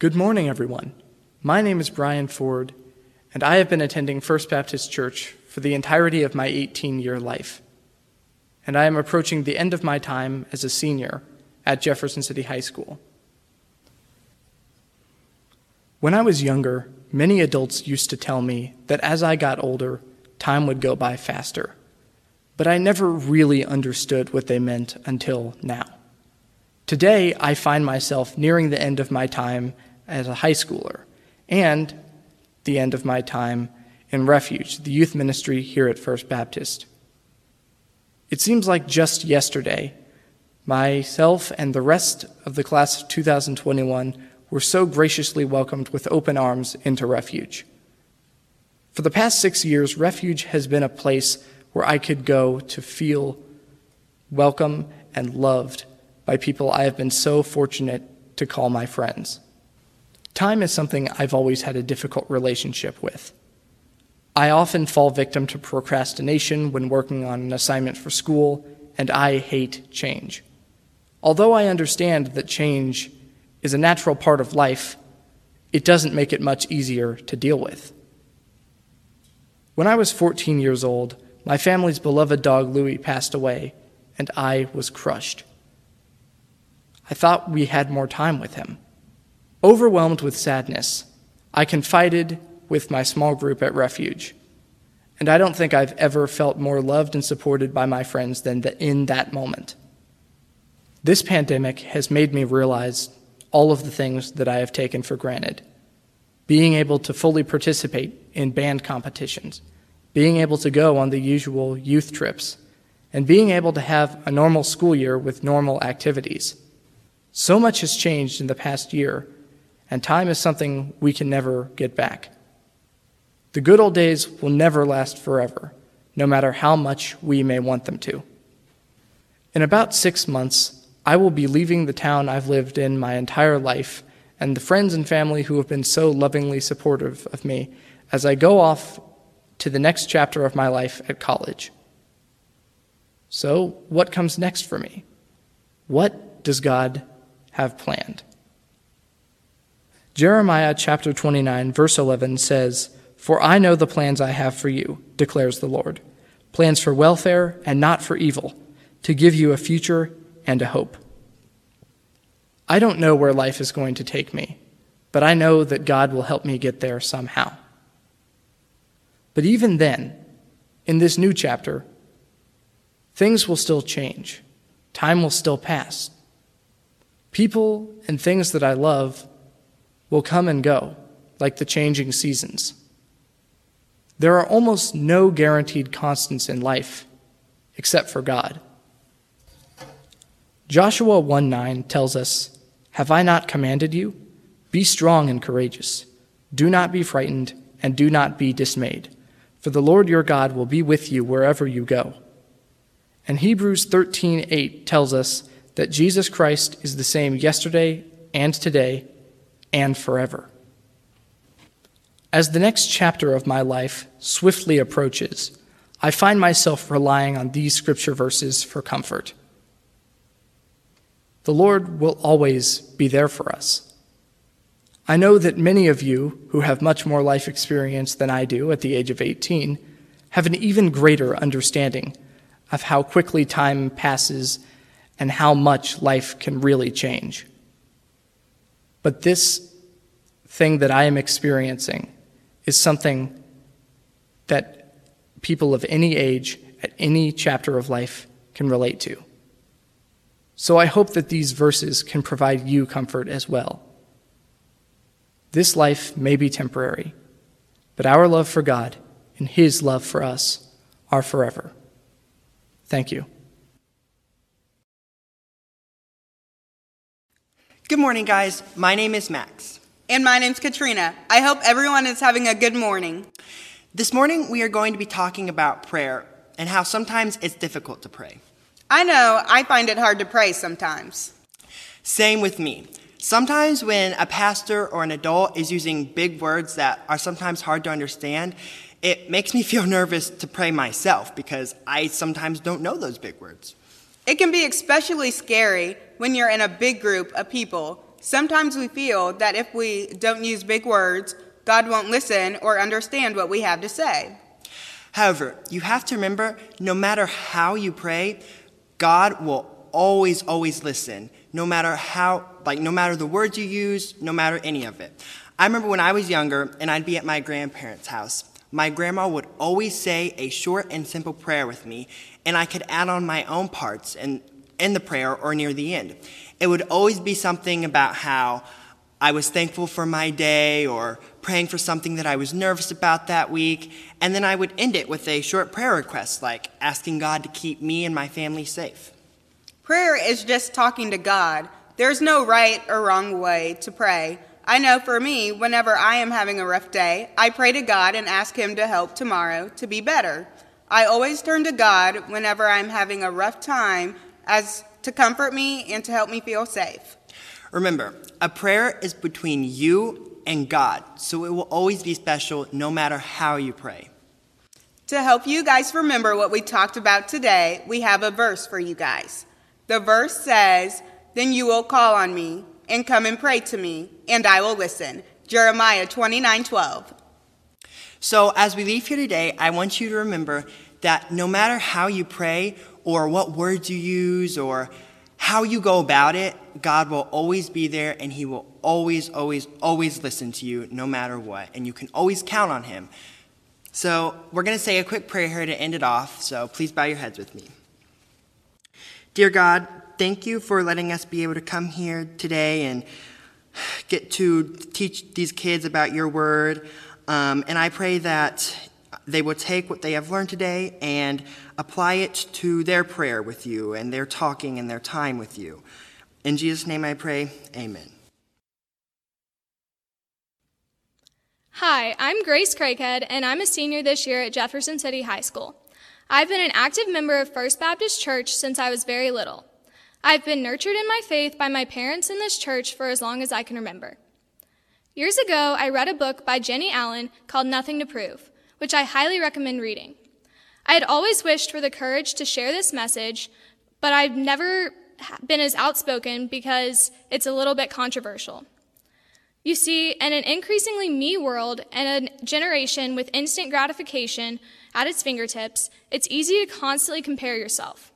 Good morning, everyone. My name is Brian Ford, and I have been attending First Baptist Church for the entirety of my 18 year life. And I am approaching the end of my time as a senior at Jefferson City High School. When I was younger, many adults used to tell me that as I got older, time would go by faster. But I never really understood what they meant until now. Today, I find myself nearing the end of my time as a high schooler and the end of my time in Refuge, the youth ministry here at First Baptist. It seems like just yesterday, myself and the rest of the class of 2021 were so graciously welcomed with open arms into Refuge. For the past six years, Refuge has been a place where I could go to feel welcome and loved by people I have been so fortunate to call my friends. Time is something I've always had a difficult relationship with. I often fall victim to procrastination when working on an assignment for school, and I hate change. Although I understand that change is a natural part of life, it doesn't make it much easier to deal with. When I was 14 years old, my family's beloved dog Louie passed away, and I was crushed. I thought we had more time with him. Overwhelmed with sadness, I confided with my small group at Refuge. And I don't think I've ever felt more loved and supported by my friends than in that moment. This pandemic has made me realize all of the things that I have taken for granted. Being able to fully participate in band competitions, being able to go on the usual youth trips, and being able to have a normal school year with normal activities. So much has changed in the past year, and time is something we can never get back. The good old days will never last forever, no matter how much we may want them to. In about six months, I will be leaving the town I've lived in my entire life and the friends and family who have been so lovingly supportive of me as I go off to the next chapter of my life at college. So, what comes next for me? What does God have planned. Jeremiah chapter 29, verse 11 says, For I know the plans I have for you, declares the Lord plans for welfare and not for evil, to give you a future and a hope. I don't know where life is going to take me, but I know that God will help me get there somehow. But even then, in this new chapter, things will still change. Time will still pass. People and things that I love will come and go, like the changing seasons. There are almost no guaranteed constants in life, except for God. Joshua 1 9 tells us, Have I not commanded you? Be strong and courageous. Do not be frightened, and do not be dismayed, for the Lord your God will be with you wherever you go. And Hebrews 13 8 tells us, that Jesus Christ is the same yesterday and today and forever. As the next chapter of my life swiftly approaches, I find myself relying on these scripture verses for comfort. The Lord will always be there for us. I know that many of you who have much more life experience than I do at the age of 18 have an even greater understanding of how quickly time passes and how much life can really change. But this thing that I am experiencing is something that people of any age at any chapter of life can relate to. So I hope that these verses can provide you comfort as well. This life may be temporary, but our love for God and His love for us are forever. Thank you. Good morning, guys. My name is Max. And my name's Katrina. I hope everyone is having a good morning. This morning, we are going to be talking about prayer and how sometimes it's difficult to pray. I know, I find it hard to pray sometimes. Same with me. Sometimes when a pastor or an adult is using big words that are sometimes hard to understand, it makes me feel nervous to pray myself because I sometimes don't know those big words. It can be especially scary when you're in a big group of people Sometimes we feel that if we don't use big words, God won't listen or understand what we have to say. However, you have to remember no matter how you pray, God will always, always listen, no matter how, like, no matter the words you use, no matter any of it. I remember when I was younger and I'd be at my grandparents' house. My grandma would always say a short and simple prayer with me, and I could add on my own parts in, in the prayer or near the end. It would always be something about how I was thankful for my day or praying for something that I was nervous about that week, and then I would end it with a short prayer request like asking God to keep me and my family safe. Prayer is just talking to God. There's no right or wrong way to pray. I know for me, whenever I am having a rough day, I pray to God and ask Him to help tomorrow to be better. I always turn to God whenever I'm having a rough time as to comfort me and to help me feel safe. Remember, a prayer is between you and God, so it will always be special no matter how you pray. To help you guys remember what we talked about today, we have a verse for you guys. The verse says, Then you will call on me and come and pray to me, and I will listen. Jeremiah 29 12. So, as we leave here today, I want you to remember that no matter how you pray, or what words you use, or how you go about it, God will always be there and He will always, always, always listen to you no matter what. And you can always count on Him. So, we're going to say a quick prayer here to end it off. So, please bow your heads with me. Dear God, thank you for letting us be able to come here today and get to teach these kids about your word. Um, and I pray that they will take what they have learned today and apply it to their prayer with you and their talking and their time with you. In Jesus' name I pray, amen. Hi, I'm Grace Craighead, and I'm a senior this year at Jefferson City High School. I've been an active member of First Baptist Church since I was very little. I've been nurtured in my faith by my parents in this church for as long as I can remember. Years ago, I read a book by Jennie Allen called Nothing to Prove, which I highly recommend reading. I had always wished for the courage to share this message, but I've never been as outspoken because it's a little bit controversial. You see, in an increasingly me world and a generation with instant gratification at its fingertips, it's easy to constantly compare yourself.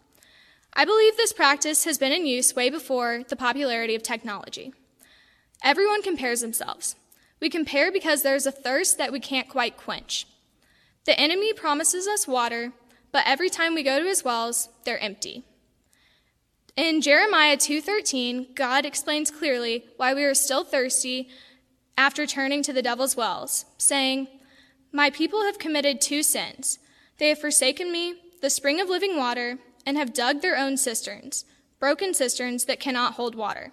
I believe this practice has been in use way before the popularity of technology. Everyone compares themselves. We compare because there's a thirst that we can't quite quench. The enemy promises us water, but every time we go to his wells, they're empty. In Jeremiah 2:13, God explains clearly why we are still thirsty after turning to the devil's wells, saying, "My people have committed two sins. They have forsaken me, the spring of living water, and have dug their own cisterns, broken cisterns that cannot hold water."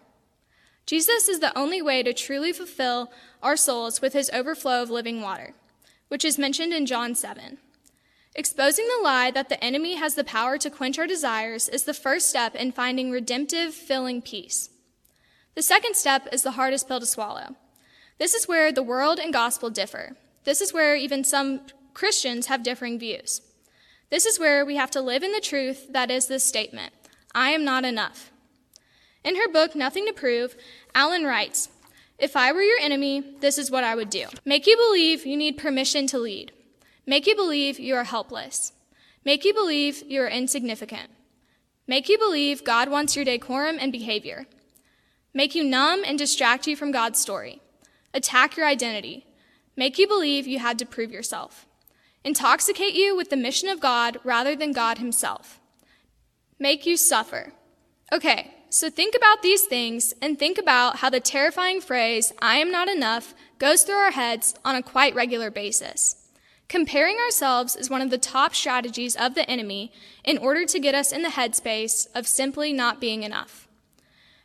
Jesus is the only way to truly fulfill our souls with his overflow of living water, which is mentioned in John 7. Exposing the lie that the enemy has the power to quench our desires is the first step in finding redemptive, filling peace. The second step is the hardest pill to swallow. This is where the world and gospel differ. This is where even some Christians have differing views. This is where we have to live in the truth that is this statement I am not enough. In her book, Nothing to Prove, Allen writes If I were your enemy, this is what I would do make you believe you need permission to lead. Make you believe you are helpless. Make you believe you are insignificant. Make you believe God wants your decorum and behavior. Make you numb and distract you from God's story. Attack your identity. Make you believe you had to prove yourself. Intoxicate you with the mission of God rather than God Himself. Make you suffer. Okay, so think about these things and think about how the terrifying phrase, I am not enough, goes through our heads on a quite regular basis. Comparing ourselves is one of the top strategies of the enemy in order to get us in the headspace of simply not being enough.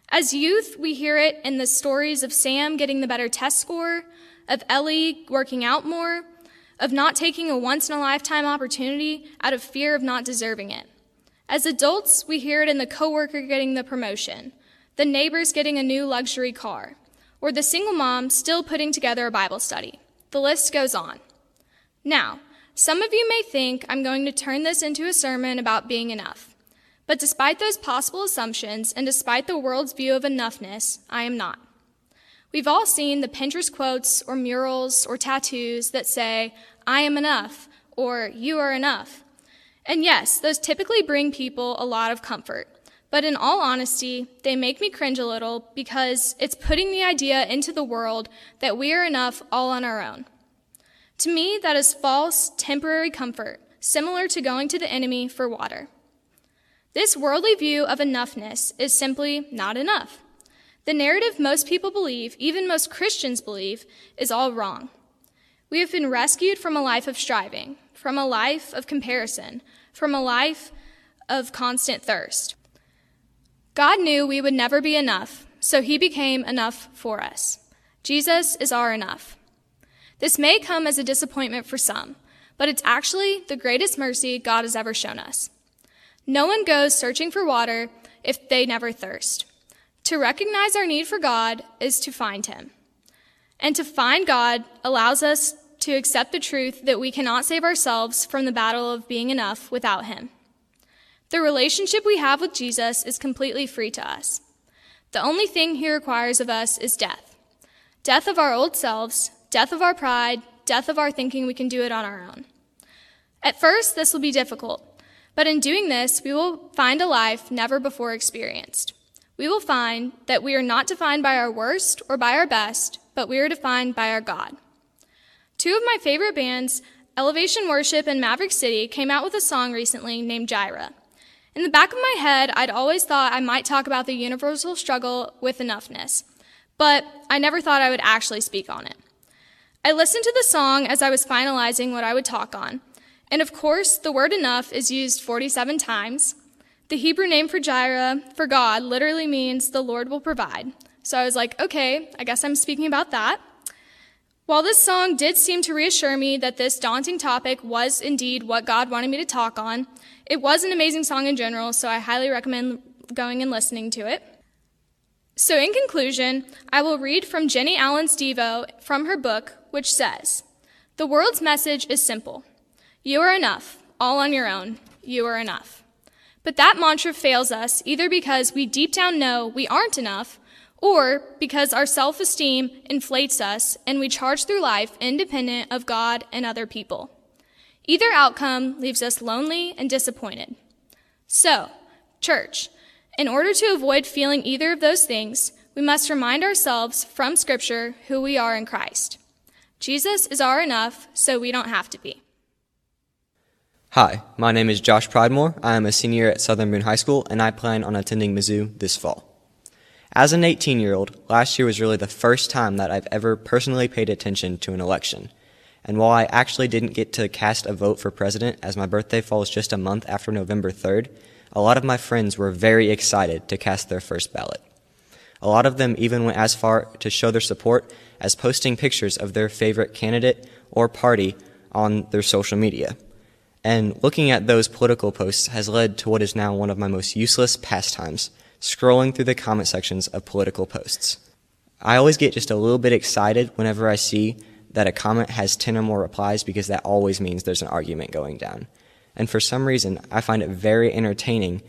As youth, we hear it in the stories of Sam getting the better test score, of Ellie working out more, of not taking a once in a lifetime opportunity out of fear of not deserving it. As adults, we hear it in the coworker getting the promotion, the neighbors getting a new luxury car, or the single mom still putting together a Bible study. The list goes on. Now, some of you may think I'm going to turn this into a sermon about being enough. But despite those possible assumptions, and despite the world's view of enoughness, I am not. We've all seen the Pinterest quotes or murals or tattoos that say, I am enough, or you are enough. And yes, those typically bring people a lot of comfort. But in all honesty, they make me cringe a little because it's putting the idea into the world that we are enough all on our own. To me, that is false, temporary comfort, similar to going to the enemy for water. This worldly view of enoughness is simply not enough. The narrative most people believe, even most Christians believe, is all wrong. We have been rescued from a life of striving, from a life of comparison, from a life of constant thirst. God knew we would never be enough, so he became enough for us. Jesus is our enough. This may come as a disappointment for some, but it's actually the greatest mercy God has ever shown us. No one goes searching for water if they never thirst. To recognize our need for God is to find Him. And to find God allows us to accept the truth that we cannot save ourselves from the battle of being enough without Him. The relationship we have with Jesus is completely free to us. The only thing He requires of us is death death of our old selves, death of our pride, death of our thinking we can do it on our own. At first, this will be difficult. But in doing this, we will find a life never before experienced. We will find that we are not defined by our worst or by our best, but we are defined by our God. Two of my favorite bands, Elevation Worship and Maverick City, came out with a song recently named Jireh. In the back of my head, I'd always thought I might talk about the universal struggle with enoughness, but I never thought I would actually speak on it. I listened to the song as I was finalizing what I would talk on, and of course, the word enough is used 47 times. The Hebrew name for Jireh, for God, literally means the Lord will provide. So I was like, okay, I guess I'm speaking about that. While this song did seem to reassure me that this daunting topic was indeed what God wanted me to talk on, it was an amazing song in general, so I highly recommend going and listening to it. So, in conclusion, I will read from Jennie Allen's Devo from her book, which says The world's message is simple you are enough, all on your own. You are enough. But that mantra fails us either because we deep down know we aren't enough, or because our self esteem inflates us and we charge through life independent of God and other people. Either outcome leaves us lonely and disappointed. So, church, in order to avoid feeling either of those things, we must remind ourselves from Scripture who we are in Christ. Jesus is our enough, so we don't have to be. Hi, my name is Josh Pridemore. I am a senior at Southern Boone High School, and I plan on attending Mizzou this fall. As an 18 year old, last year was really the first time that I've ever personally paid attention to an election. And while I actually didn't get to cast a vote for president, as my birthday falls just a month after November 3rd, a lot of my friends were very excited to cast their first ballot. A lot of them even went as far to show their support as posting pictures of their favorite candidate or party on their social media. And looking at those political posts has led to what is now one of my most useless pastimes scrolling through the comment sections of political posts. I always get just a little bit excited whenever I see that a comment has 10 or more replies because that always means there's an argument going down. And for some reason, I find it very entertaining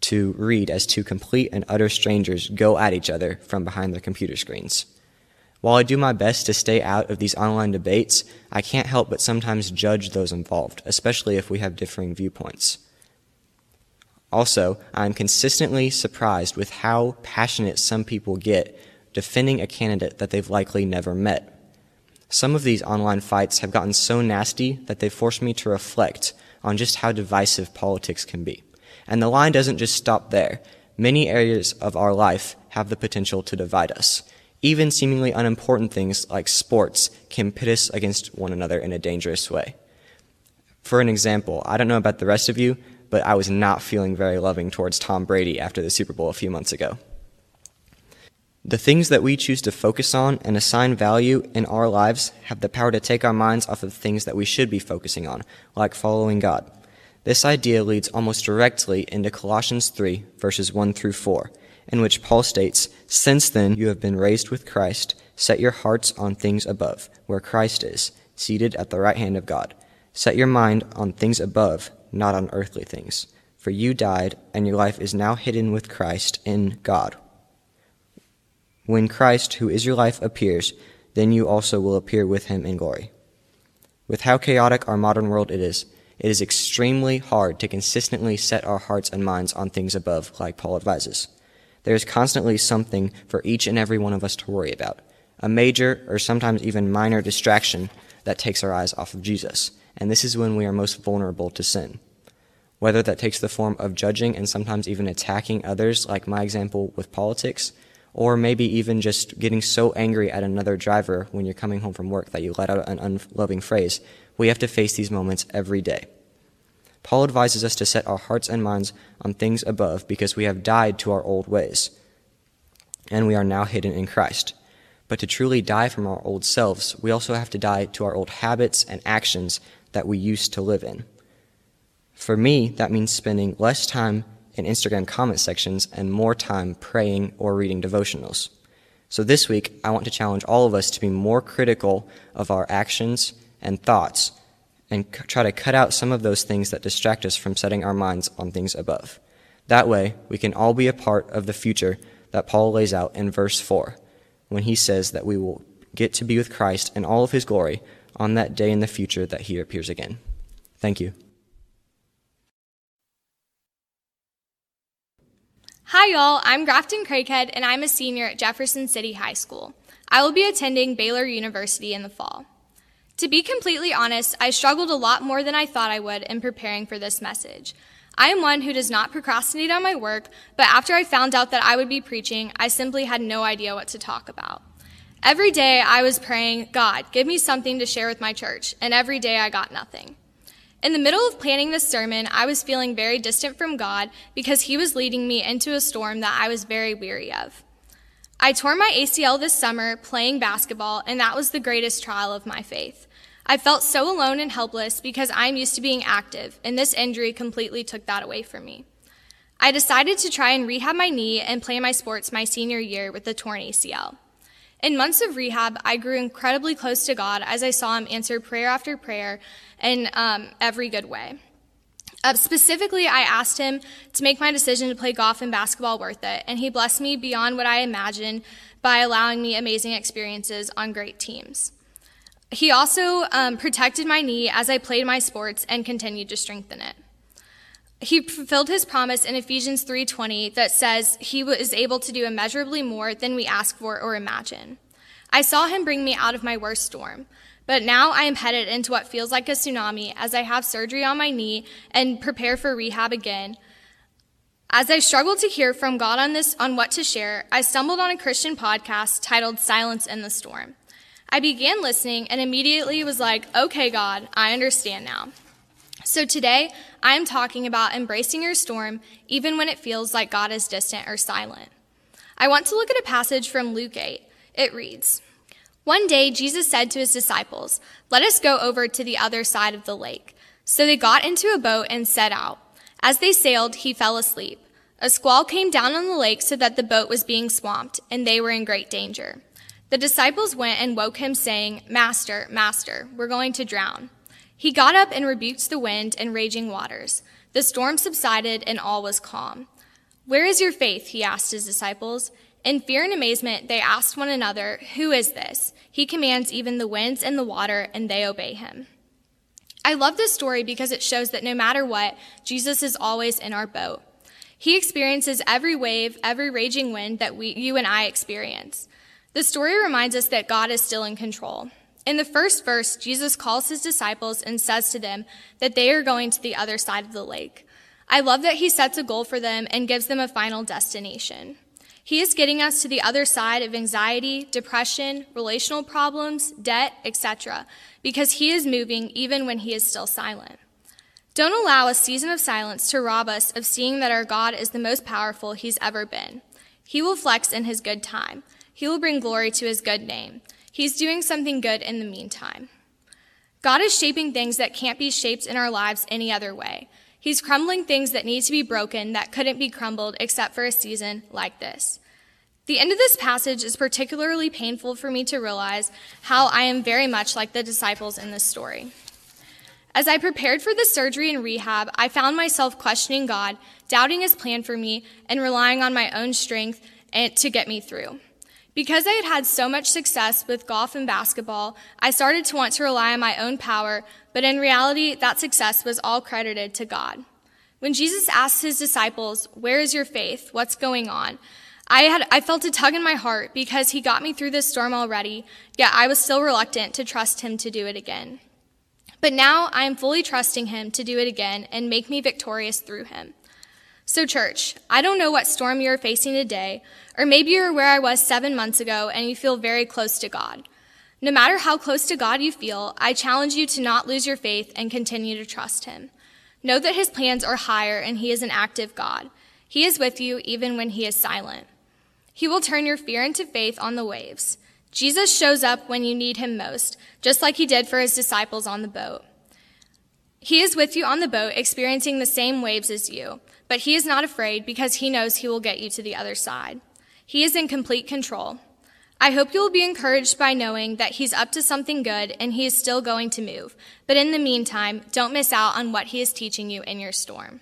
to read as two complete and utter strangers go at each other from behind their computer screens. While I do my best to stay out of these online debates, I can't help but sometimes judge those involved, especially if we have differing viewpoints. Also, I'm consistently surprised with how passionate some people get defending a candidate that they've likely never met. Some of these online fights have gotten so nasty that they force me to reflect on just how divisive politics can be. And the line doesn't just stop there. Many areas of our life have the potential to divide us. Even seemingly unimportant things like sports can pit us against one another in a dangerous way. For an example, I don't know about the rest of you, but I was not feeling very loving towards Tom Brady after the Super Bowl a few months ago. The things that we choose to focus on and assign value in our lives have the power to take our minds off of things that we should be focusing on, like following God. This idea leads almost directly into Colossians 3, verses 1 through 4, in which Paul states, Since then you have been raised with Christ, set your hearts on things above, where Christ is, seated at the right hand of God. Set your mind on things above, not on earthly things. For you died, and your life is now hidden with Christ in God. When Christ, who is your life, appears, then you also will appear with him in glory. With how chaotic our modern world it is, it is extremely hard to consistently set our hearts and minds on things above, like Paul advises. There is constantly something for each and every one of us to worry about, a major or sometimes even minor distraction that takes our eyes off of Jesus, and this is when we are most vulnerable to sin. Whether that takes the form of judging and sometimes even attacking others, like my example with politics, or maybe even just getting so angry at another driver when you're coming home from work that you let out an unloving phrase, we have to face these moments every day. Paul advises us to set our hearts and minds on things above because we have died to our old ways, and we are now hidden in Christ. But to truly die from our old selves, we also have to die to our old habits and actions that we used to live in. For me, that means spending less time in Instagram comment sections and more time praying or reading devotionals. So this week, I want to challenge all of us to be more critical of our actions and thoughts and c- try to cut out some of those things that distract us from setting our minds on things above. That way, we can all be a part of the future that Paul lays out in verse 4 when he says that we will get to be with Christ in all of his glory on that day in the future that he appears again. Thank you. Hi, y'all. I'm Grafton Craighead, and I'm a senior at Jefferson City High School. I will be attending Baylor University in the fall. To be completely honest, I struggled a lot more than I thought I would in preparing for this message. I am one who does not procrastinate on my work, but after I found out that I would be preaching, I simply had no idea what to talk about. Every day I was praying, God, give me something to share with my church, and every day I got nothing. In the middle of planning this sermon, I was feeling very distant from God because He was leading me into a storm that I was very weary of. I tore my ACL this summer playing basketball, and that was the greatest trial of my faith. I felt so alone and helpless because I'm used to being active, and this injury completely took that away from me. I decided to try and rehab my knee and play my sports my senior year with the torn ACL. In months of rehab, I grew incredibly close to God as I saw Him answer prayer after prayer in um, every good way. Uh, specifically, I asked him to make my decision to play golf and basketball worth it, and he blessed me beyond what I imagined by allowing me amazing experiences on great teams. He also um, protected my knee as I played my sports and continued to strengthen it. He fulfilled his promise in Ephesians 3:20 that says he was able to do immeasurably more than we ask for or imagine. I saw him bring me out of my worst storm, but now I am headed into what feels like a tsunami as I have surgery on my knee and prepare for rehab again. As I struggled to hear from God on this on what to share, I stumbled on a Christian podcast titled Silence in the Storm. I began listening and immediately was like, "Okay, God, I understand now." So today, I am talking about embracing your storm even when it feels like God is distant or silent. I want to look at a passage from Luke 8. It reads One day, Jesus said to his disciples, Let us go over to the other side of the lake. So they got into a boat and set out. As they sailed, he fell asleep. A squall came down on the lake so that the boat was being swamped, and they were in great danger. The disciples went and woke him, saying, Master, Master, we're going to drown. He got up and rebuked the wind and raging waters. The storm subsided and all was calm. Where is your faith? He asked his disciples. In fear and amazement, they asked one another, Who is this? He commands even the winds and the water, and they obey him. I love this story because it shows that no matter what, Jesus is always in our boat. He experiences every wave, every raging wind that we, you and I experience. The story reminds us that God is still in control. In the first verse, Jesus calls his disciples and says to them that they are going to the other side of the lake. I love that he sets a goal for them and gives them a final destination. He is getting us to the other side of anxiety, depression, relational problems, debt, etc., because he is moving even when he is still silent. Don't allow a season of silence to rob us of seeing that our God is the most powerful he's ever been. He will flex in his good time. He will bring glory to his good name. He's doing something good in the meantime. God is shaping things that can't be shaped in our lives any other way. He's crumbling things that need to be broken that couldn't be crumbled except for a season like this. The end of this passage is particularly painful for me to realize how I am very much like the disciples in this story. As I prepared for the surgery and rehab, I found myself questioning God, doubting his plan for me, and relying on my own strength to get me through. Because I had had so much success with golf and basketball, I started to want to rely on my own power, but in reality, that success was all credited to God. When Jesus asked his disciples, Where is your faith? What's going on? I, had, I felt a tug in my heart because he got me through this storm already, yet I was still reluctant to trust him to do it again. But now I am fully trusting him to do it again and make me victorious through him. So, church, I don't know what storm you're facing today, or maybe you're where I was seven months ago and you feel very close to God. No matter how close to God you feel, I challenge you to not lose your faith and continue to trust him. Know that his plans are higher and he is an active God. He is with you even when he is silent. He will turn your fear into faith on the waves. Jesus shows up when you need him most, just like he did for his disciples on the boat. He is with you on the boat, experiencing the same waves as you, but he is not afraid because he knows he will get you to the other side. He is in complete control. I hope you will be encouraged by knowing that he's up to something good and he is still going to move. But in the meantime, don't miss out on what he is teaching you in your storm.